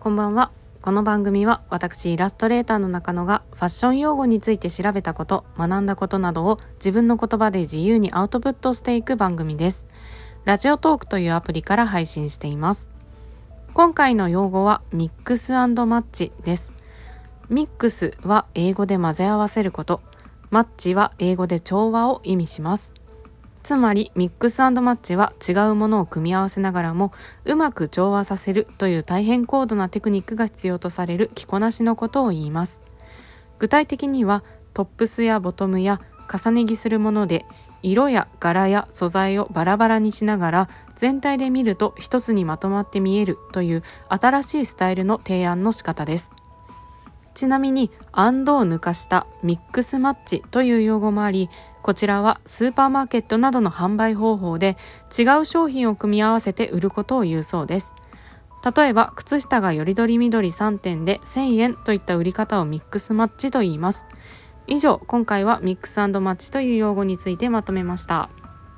こんばんは。この番組は私イラストレーターの中野がファッション用語について調べたこと学んだことなどを自分の言葉で自由にアウトプットしていく番組です。ラジオトークというアプリから配信しています。今回の用語はミックスマッチです。ミックスは英語で混ぜ合わせること。マッチは英語で調和を意味します。つまりミックスマッチは違うものを組み合わせながらもうまく調和させるという大変高度なテクニックが必要とされる着こなしのことを言います。具体的にはトップスやボトムや重ね着するもので色や柄や素材をバラバラにしながら全体で見ると一つにまとまって見えるという新しいスタイルの提案の仕方です。ちなみに、アンドを抜かしたミックスマッチという用語もあり、こちらはスーパーマーケットなどの販売方法で違う商品を組み合わせて売ることを言うそうです。例えば、靴下がよりどりみどり3点で1000円といった売り方をミックスマッチと言います。以上、今回はミックスマッチという用語についてまとめました。